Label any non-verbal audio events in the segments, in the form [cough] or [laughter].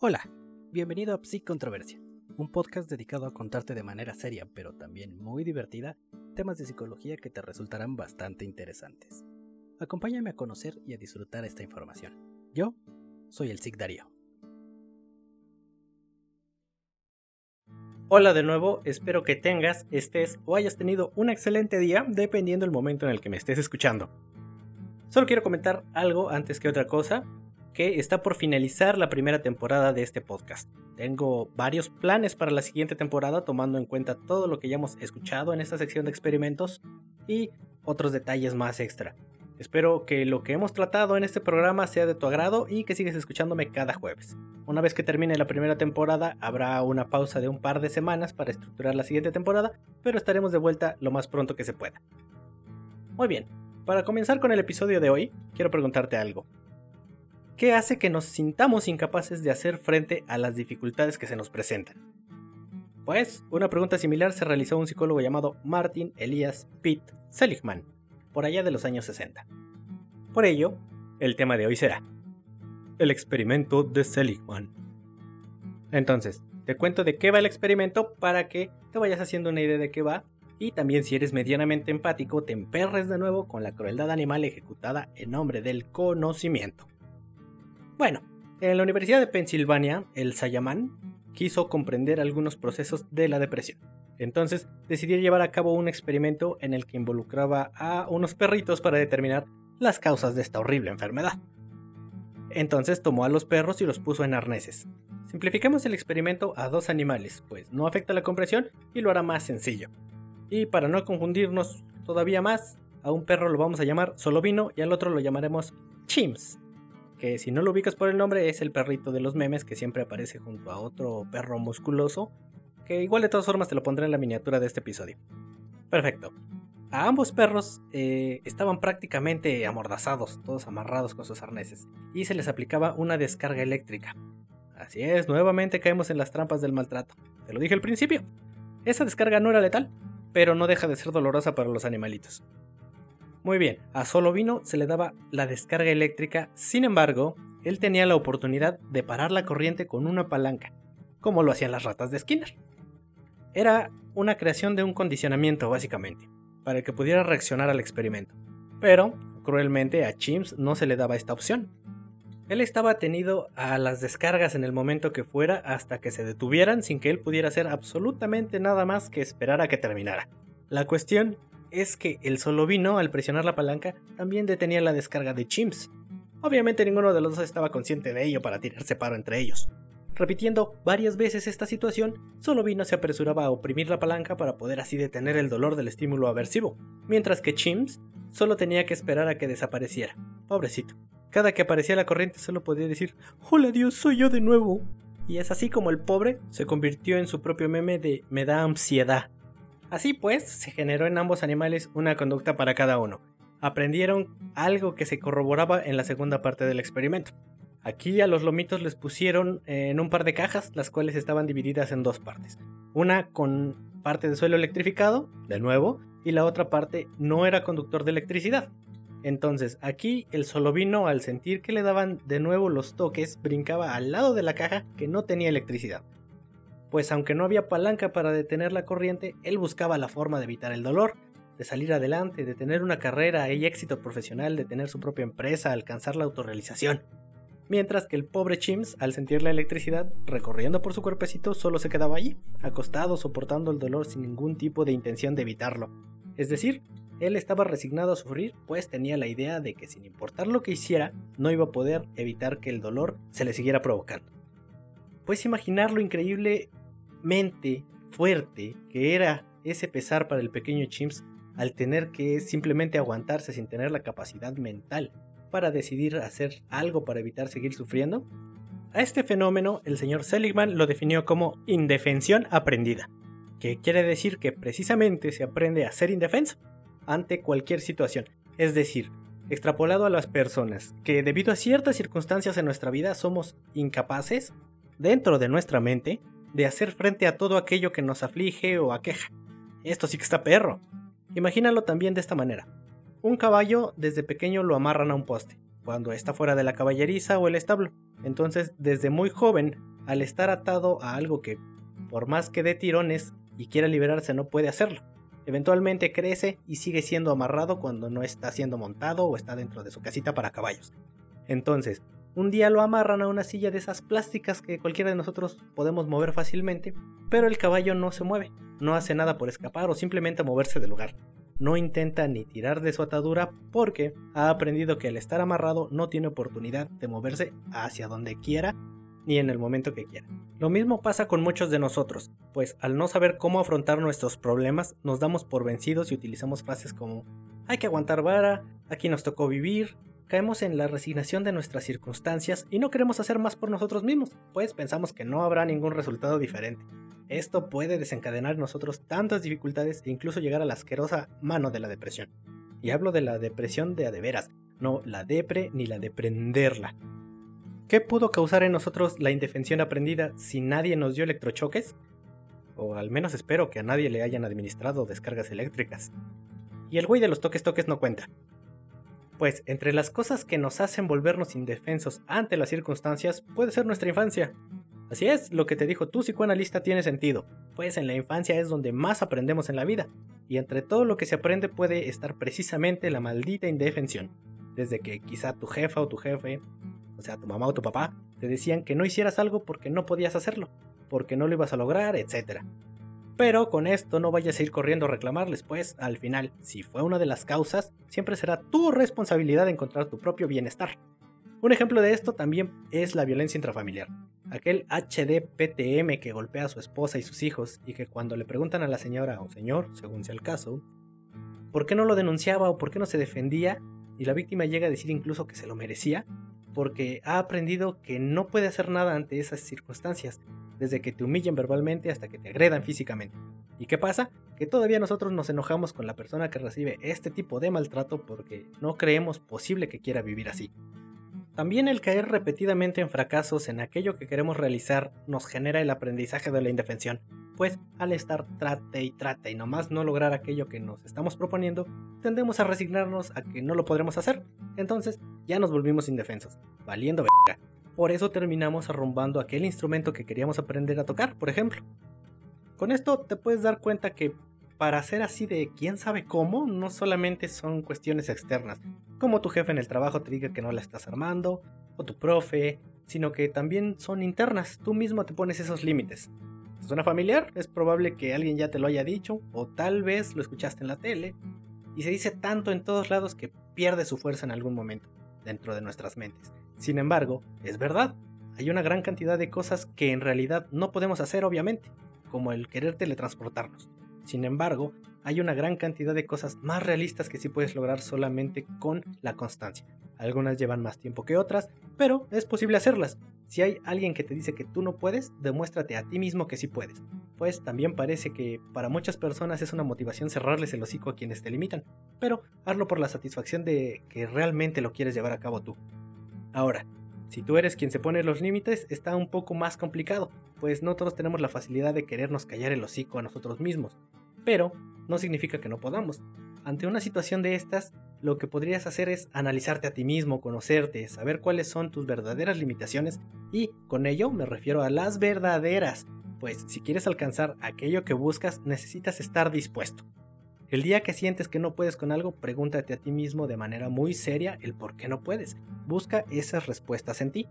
Hola, bienvenido a Psic Controversia, un podcast dedicado a contarte de manera seria, pero también muy divertida, temas de psicología que te resultarán bastante interesantes. Acompáñame a conocer y a disfrutar esta información. Yo soy el Psic Darío. Hola de nuevo, espero que tengas, estés o hayas tenido un excelente día, dependiendo del momento en el que me estés escuchando. Solo quiero comentar algo antes que otra cosa, que está por finalizar la primera temporada de este podcast. Tengo varios planes para la siguiente temporada tomando en cuenta todo lo que ya hemos escuchado en esta sección de experimentos y otros detalles más extra. Espero que lo que hemos tratado en este programa sea de tu agrado y que sigas escuchándome cada jueves. Una vez que termine la primera temporada, habrá una pausa de un par de semanas para estructurar la siguiente temporada, pero estaremos de vuelta lo más pronto que se pueda. Muy bien, para comenzar con el episodio de hoy, quiero preguntarte algo. ¿Qué hace que nos sintamos incapaces de hacer frente a las dificultades que se nos presentan? Pues, una pregunta similar se realizó a un psicólogo llamado Martin Elias Pitt Seligman por allá de los años 60. Por ello, el tema de hoy será el experimento de Seligman. Entonces, te cuento de qué va el experimento para que te vayas haciendo una idea de qué va y también si eres medianamente empático te emperres de nuevo con la crueldad animal ejecutada en nombre del conocimiento. Bueno, en la Universidad de Pensilvania, el Sayaman quiso comprender algunos procesos de la depresión entonces decidió llevar a cabo un experimento en el que involucraba a unos perritos para determinar las causas de esta horrible enfermedad. Entonces tomó a los perros y los puso en arneses. Simplifiquemos el experimento a dos animales, pues no afecta la compresión y lo hará más sencillo. Y para no confundirnos todavía más, a un perro lo vamos a llamar Solovino y al otro lo llamaremos Chimps, que si no lo ubicas por el nombre es el perrito de los memes que siempre aparece junto a otro perro musculoso que igual de todas formas te lo pondré en la miniatura de este episodio. Perfecto. A ambos perros eh, estaban prácticamente amordazados, todos amarrados con sus arneses, y se les aplicaba una descarga eléctrica. Así es, nuevamente caemos en las trampas del maltrato. Te lo dije al principio. Esa descarga no era letal, pero no deja de ser dolorosa para los animalitos. Muy bien, a Solo Vino se le daba la descarga eléctrica, sin embargo, él tenía la oportunidad de parar la corriente con una palanca, como lo hacían las ratas de Skinner. Era una creación de un condicionamiento, básicamente, para que pudiera reaccionar al experimento. Pero, cruelmente, a Chimps no se le daba esta opción. Él estaba atenido a las descargas en el momento que fuera hasta que se detuvieran sin que él pudiera hacer absolutamente nada más que esperar a que terminara. La cuestión es que el solo vino, al presionar la palanca, también detenía la descarga de Chimps. Obviamente ninguno de los dos estaba consciente de ello para tirarse paro entre ellos. Repitiendo varias veces esta situación, solo Vino se apresuraba a oprimir la palanca para poder así detener el dolor del estímulo aversivo, mientras que Chimps solo tenía que esperar a que desapareciera. Pobrecito. Cada que aparecía la corriente solo podía decir, Hola Dios, soy yo de nuevo. Y es así como el pobre se convirtió en su propio meme de me da ansiedad. Así pues, se generó en ambos animales una conducta para cada uno. Aprendieron algo que se corroboraba en la segunda parte del experimento. Aquí a los lomitos les pusieron eh, en un par de cajas, las cuales estaban divididas en dos partes. Una con parte de suelo electrificado, de nuevo, y la otra parte no era conductor de electricidad. Entonces aquí el solovino al sentir que le daban de nuevo los toques brincaba al lado de la caja que no tenía electricidad. Pues aunque no había palanca para detener la corriente, él buscaba la forma de evitar el dolor, de salir adelante, de tener una carrera y éxito profesional, de tener su propia empresa, alcanzar la autorrealización mientras que el pobre Chimps, al sentir la electricidad recorriendo por su cuerpecito, solo se quedaba allí, acostado, soportando el dolor sin ningún tipo de intención de evitarlo. Es decir, él estaba resignado a sufrir, pues tenía la idea de que sin importar lo que hiciera, no iba a poder evitar que el dolor se le siguiera provocando. Puedes imaginar lo increíblemente fuerte que era ese pesar para el pequeño Chimps al tener que simplemente aguantarse sin tener la capacidad mental para decidir hacer algo para evitar seguir sufriendo? A este fenómeno el señor Seligman lo definió como indefensión aprendida, que quiere decir que precisamente se aprende a ser indefenso ante cualquier situación, es decir, extrapolado a las personas que debido a ciertas circunstancias en nuestra vida somos incapaces, dentro de nuestra mente, de hacer frente a todo aquello que nos aflige o aqueja. Esto sí que está perro. Imagínalo también de esta manera. Un caballo desde pequeño lo amarran a un poste. cuando está fuera de la caballeriza o el establo. Entonces, desde muy joven, al estar atado a algo que, por más que dé tirones y quiera liberarse, no puede hacerlo. Eventualmente crece y sigue siendo amarrado cuando no está siendo montado o está dentro de su casita para caballos. Entonces, un día lo amarran a una silla de esas plásticas que cualquiera de nosotros podemos mover fácilmente, pero el caballo no se mueve, no hace nada por escapar o simplemente moverse del lugar. No intenta ni tirar de su atadura porque ha aprendido que al estar amarrado no tiene oportunidad de moverse hacia donde quiera ni en el momento que quiera. Lo mismo pasa con muchos de nosotros, pues al no saber cómo afrontar nuestros problemas nos damos por vencidos y utilizamos frases como hay que aguantar vara, aquí nos tocó vivir, caemos en la resignación de nuestras circunstancias y no queremos hacer más por nosotros mismos, pues pensamos que no habrá ningún resultado diferente. Esto puede desencadenar en nosotros tantas dificultades e incluso llegar a la asquerosa mano de la depresión. Y hablo de la depresión de a de veras, no la depre ni la de prenderla. ¿Qué pudo causar en nosotros la indefensión aprendida si nadie nos dio electrochoques? O al menos espero que a nadie le hayan administrado descargas eléctricas. Y el güey de los toques toques no cuenta. Pues entre las cosas que nos hacen volvernos indefensos ante las circunstancias puede ser nuestra infancia. Así es, lo que te dijo tu psicoanalista tiene sentido, pues en la infancia es donde más aprendemos en la vida, y entre todo lo que se aprende puede estar precisamente la maldita indefensión, desde que quizá tu jefa o tu jefe, o sea tu mamá o tu papá, te decían que no hicieras algo porque no podías hacerlo, porque no lo ibas a lograr, etc. Pero con esto no vayas a ir corriendo a reclamarles, pues al final, si fue una de las causas, siempre será tu responsabilidad encontrar tu propio bienestar. Un ejemplo de esto también es la violencia intrafamiliar. Aquel HDPTM que golpea a su esposa y sus hijos y que cuando le preguntan a la señora o señor, según sea el caso, por qué no lo denunciaba o por qué no se defendía, y la víctima llega a decir incluso que se lo merecía, porque ha aprendido que no puede hacer nada ante esas circunstancias, desde que te humillen verbalmente hasta que te agredan físicamente. ¿Y qué pasa? Que todavía nosotros nos enojamos con la persona que recibe este tipo de maltrato porque no creemos posible que quiera vivir así. También el caer repetidamente en fracasos en aquello que queremos realizar nos genera el aprendizaje de la indefensión, pues al estar trate y trate y nomás no lograr aquello que nos estamos proponiendo, tendemos a resignarnos a que no lo podremos hacer, entonces ya nos volvimos indefensos, valiendo verga. Por eso terminamos arrumbando aquel instrumento que queríamos aprender a tocar, por ejemplo. Con esto te puedes dar cuenta que para ser así de quién sabe cómo, no solamente son cuestiones externas, como tu jefe en el trabajo te diga que no la estás armando, o tu profe, sino que también son internas, tú mismo te pones esos límites. ¿Es zona familiar? Es probable que alguien ya te lo haya dicho, o tal vez lo escuchaste en la tele, y se dice tanto en todos lados que pierde su fuerza en algún momento dentro de nuestras mentes. Sin embargo, es verdad, hay una gran cantidad de cosas que en realidad no podemos hacer obviamente, como el querer teletransportarnos. Sin embargo, hay una gran cantidad de cosas más realistas que sí puedes lograr solamente con la constancia. Algunas llevan más tiempo que otras, pero es posible hacerlas. Si hay alguien que te dice que tú no puedes, demuéstrate a ti mismo que sí puedes. Pues también parece que para muchas personas es una motivación cerrarles el hocico a quienes te limitan, pero hazlo por la satisfacción de que realmente lo quieres llevar a cabo tú. Ahora, si tú eres quien se pone los límites, está un poco más complicado, pues no todos tenemos la facilidad de querernos callar el hocico a nosotros mismos. Pero no significa que no podamos. Ante una situación de estas, lo que podrías hacer es analizarte a ti mismo, conocerte, saber cuáles son tus verdaderas limitaciones y con ello me refiero a las verdaderas, pues si quieres alcanzar aquello que buscas necesitas estar dispuesto. El día que sientes que no puedes con algo, pregúntate a ti mismo de manera muy seria el por qué no puedes. Busca esas respuestas en ti.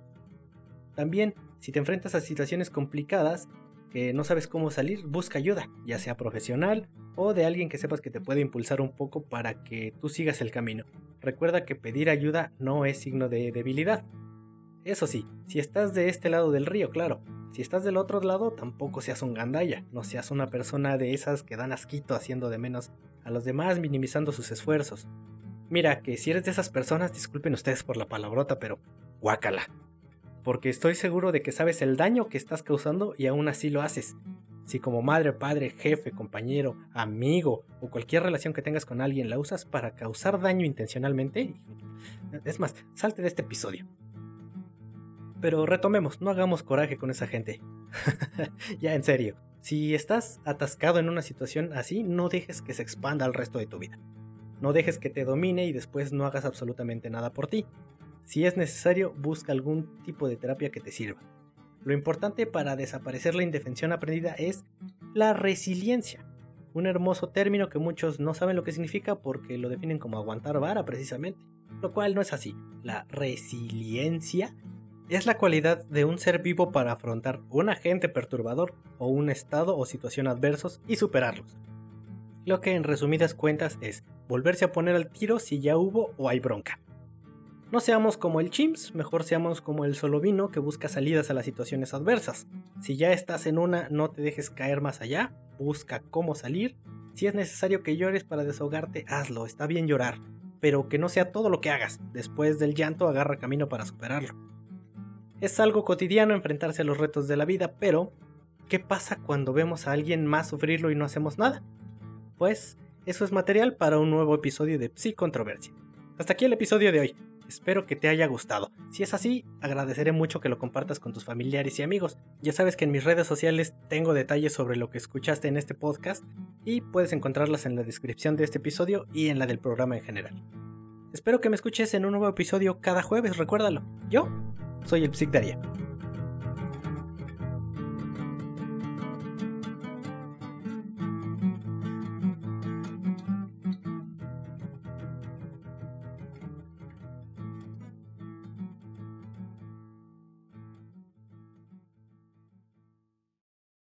También, si te enfrentas a situaciones complicadas que no sabes cómo salir, busca ayuda, ya sea profesional o de alguien que sepas que te puede impulsar un poco para que tú sigas el camino. Recuerda que pedir ayuda no es signo de debilidad. Eso sí, si estás de este lado del río, claro, si estás del otro lado, tampoco seas un gandaya, no seas una persona de esas que dan asquito haciendo de menos a los demás, minimizando sus esfuerzos. Mira, que si eres de esas personas, disculpen ustedes por la palabrota, pero guácala. Porque estoy seguro de que sabes el daño que estás causando y aún así lo haces. Si como madre, padre, jefe, compañero, amigo o cualquier relación que tengas con alguien la usas para causar daño intencionalmente, es más, salte de este episodio. Pero retomemos, no hagamos coraje con esa gente. [laughs] ya en serio, si estás atascado en una situación así, no dejes que se expanda al resto de tu vida. No dejes que te domine y después no hagas absolutamente nada por ti. Si es necesario, busca algún tipo de terapia que te sirva. Lo importante para desaparecer la indefensión aprendida es la resiliencia. Un hermoso término que muchos no saben lo que significa porque lo definen como aguantar vara precisamente, lo cual no es así. La resiliencia es la cualidad de un ser vivo para afrontar un agente perturbador o un estado o situación adversos y superarlos. Lo que en resumidas cuentas es volverse a poner al tiro si ya hubo o hay bronca. No seamos como el chimps, mejor seamos como el solovino que busca salidas a las situaciones adversas. Si ya estás en una, no te dejes caer más allá, busca cómo salir. Si es necesario que llores para desahogarte, hazlo, está bien llorar, pero que no sea todo lo que hagas. Después del llanto, agarra camino para superarlo. Es algo cotidiano enfrentarse a los retos de la vida, pero ¿qué pasa cuando vemos a alguien más sufrirlo y no hacemos nada? Pues eso es material para un nuevo episodio de Controversia. Hasta aquí el episodio de hoy. Espero que te haya gustado. Si es así, agradeceré mucho que lo compartas con tus familiares y amigos. Ya sabes que en mis redes sociales tengo detalles sobre lo que escuchaste en este podcast y puedes encontrarlas en la descripción de este episodio y en la del programa en general. Espero que me escuches en un nuevo episodio cada jueves, recuérdalo. Yo soy el Psic Daria.